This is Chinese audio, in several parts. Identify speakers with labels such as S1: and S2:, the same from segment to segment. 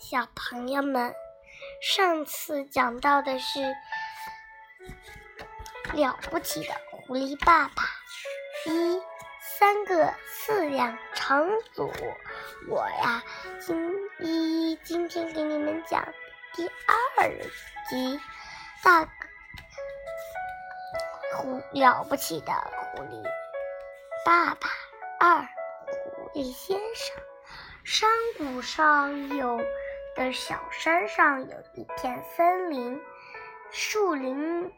S1: 小朋友们，上次讲到的是了不起的狐狸爸爸一三个饲养场所。我呀，今一今天给你们讲第二集大狐了不起的狐狸爸爸二狐狸先生。山谷上有的小山上有一片森林，树林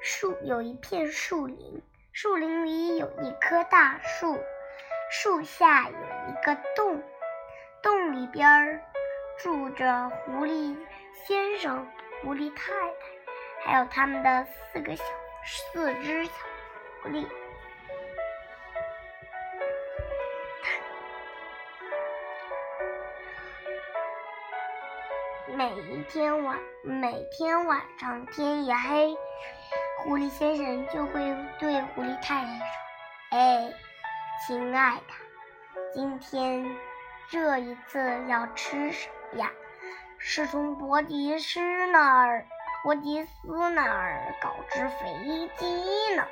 S1: 树有一片树林，树林里有一棵大树，树下有一个洞，洞里边住着狐狸先生、狐狸太太，还有他们的四个小四只小狐狸。每一天晚，每天晚上天一黑，狐狸先生就会对狐狸太太说：“哎，亲爱的，今天这一次要吃什么呀？是从伯迪斯那儿、伯迪斯那儿搞只肥鸡呢，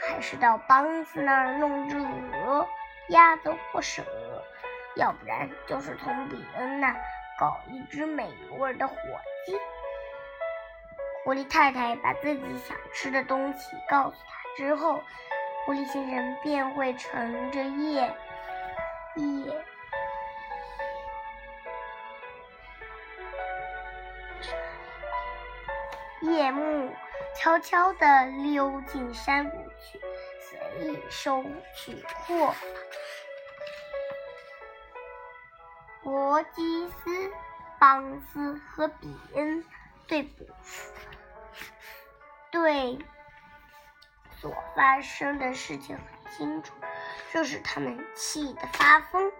S1: 还是到邦斯那儿弄只鹅、鸭子或蛇？要不然就是从比恩那。”一只美味的火鸡。狐狸太太把自己想吃的东西告诉他之后，狐狸先生便会乘着夜夜夜幕，悄悄地溜进山谷去，随意收取货。伯基斯、邦斯和比恩对不对所发生的事情很清楚，这使他们气得发疯。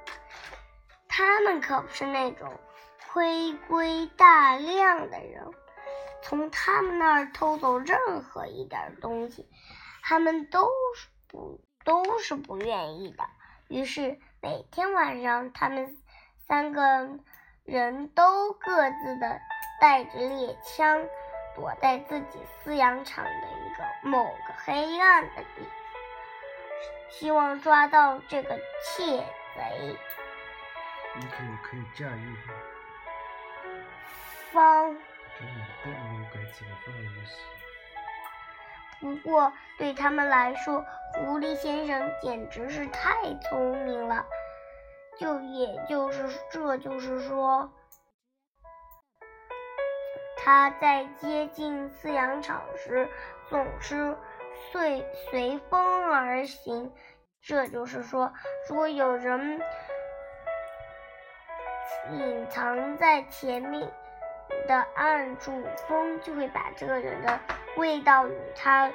S1: 他们可不是那种亏规大量的人，从他们那儿偷走任何一点东西，他们都是不都是不愿意的。于是每天晚上，他们。三个人都各自的带着猎枪，躲在自己饲养场的一个某个黑暗的地方，希望抓到这个窃贼。
S2: 你怎么可以这样吗？
S1: 方。
S2: 不
S1: 过对他们来说，狐狸先生简直是太聪明了。就也就是，这就是说，他在接近饲养场时总是随随风而行。这就是说，如果有人隐藏在前面的暗处，风就会把这个人的味道与他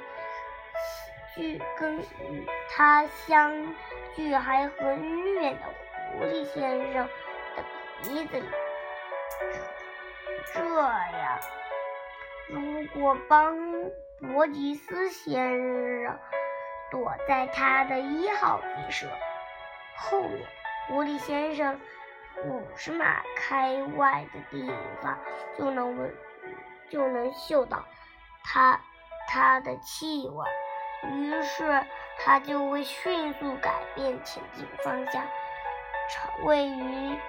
S1: 距，跟与他相聚，还很远的。狐狸先生的鼻子里，这样，如果帮伯吉斯先生躲在他的一号鸡舍后面，狐狸先生五十码开外的地方就能闻，就能嗅到他他的气味，于是他就会迅速改变前进方向。位于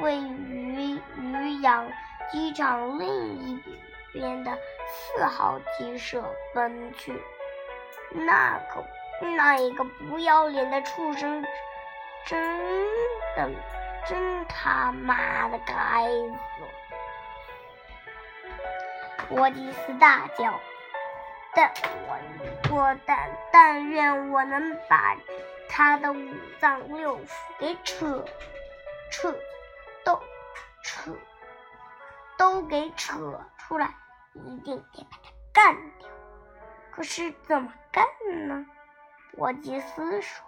S1: 位于渔养机场另一边的四号鸡舍奔去。那个那一个不要脸的畜生，真的真他妈的该死！伯吉斯大叫。但我我但但愿我能把。他的五脏六腑给扯扯都扯都给扯出来，一定得把他干掉。可是怎么干呢？伯吉斯说：“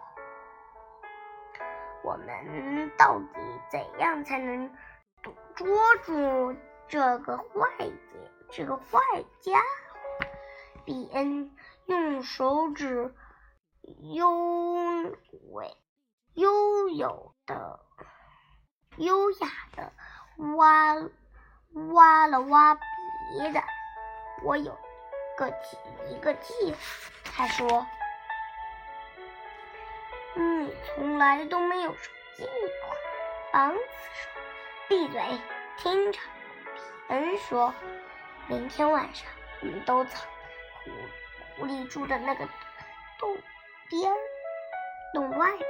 S1: 我们到底怎样才能捉住这个坏家这个坏家伙？”比恩用手指。优美、悠有的、优雅的挖挖了挖别的，我有个计一个计划。他说：“你从来都没有说计划。”王子说：“闭嘴，听着。”比恩说：“明天晚上我们都藏狐狐狸住的那个洞边洞外边，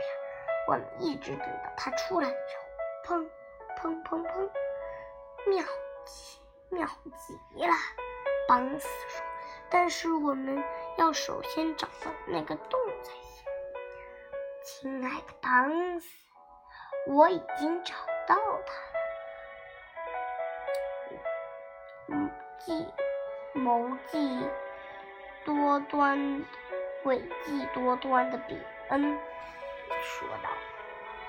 S1: 我们一直等到他出来之后，砰砰砰砰，妙极妙极了。”邦斯说：“但是我们要首先找到那个洞才行。”亲爱的邦斯，我已经找到它了。嗯，计谋计多端、诡计多端的比恩说道：“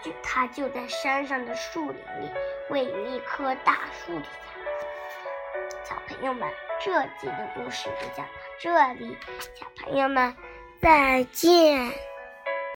S1: 就他就在山上的树林里，位于一棵大树底下。”小朋友们，这集的故事就讲到这里，小朋友们再见。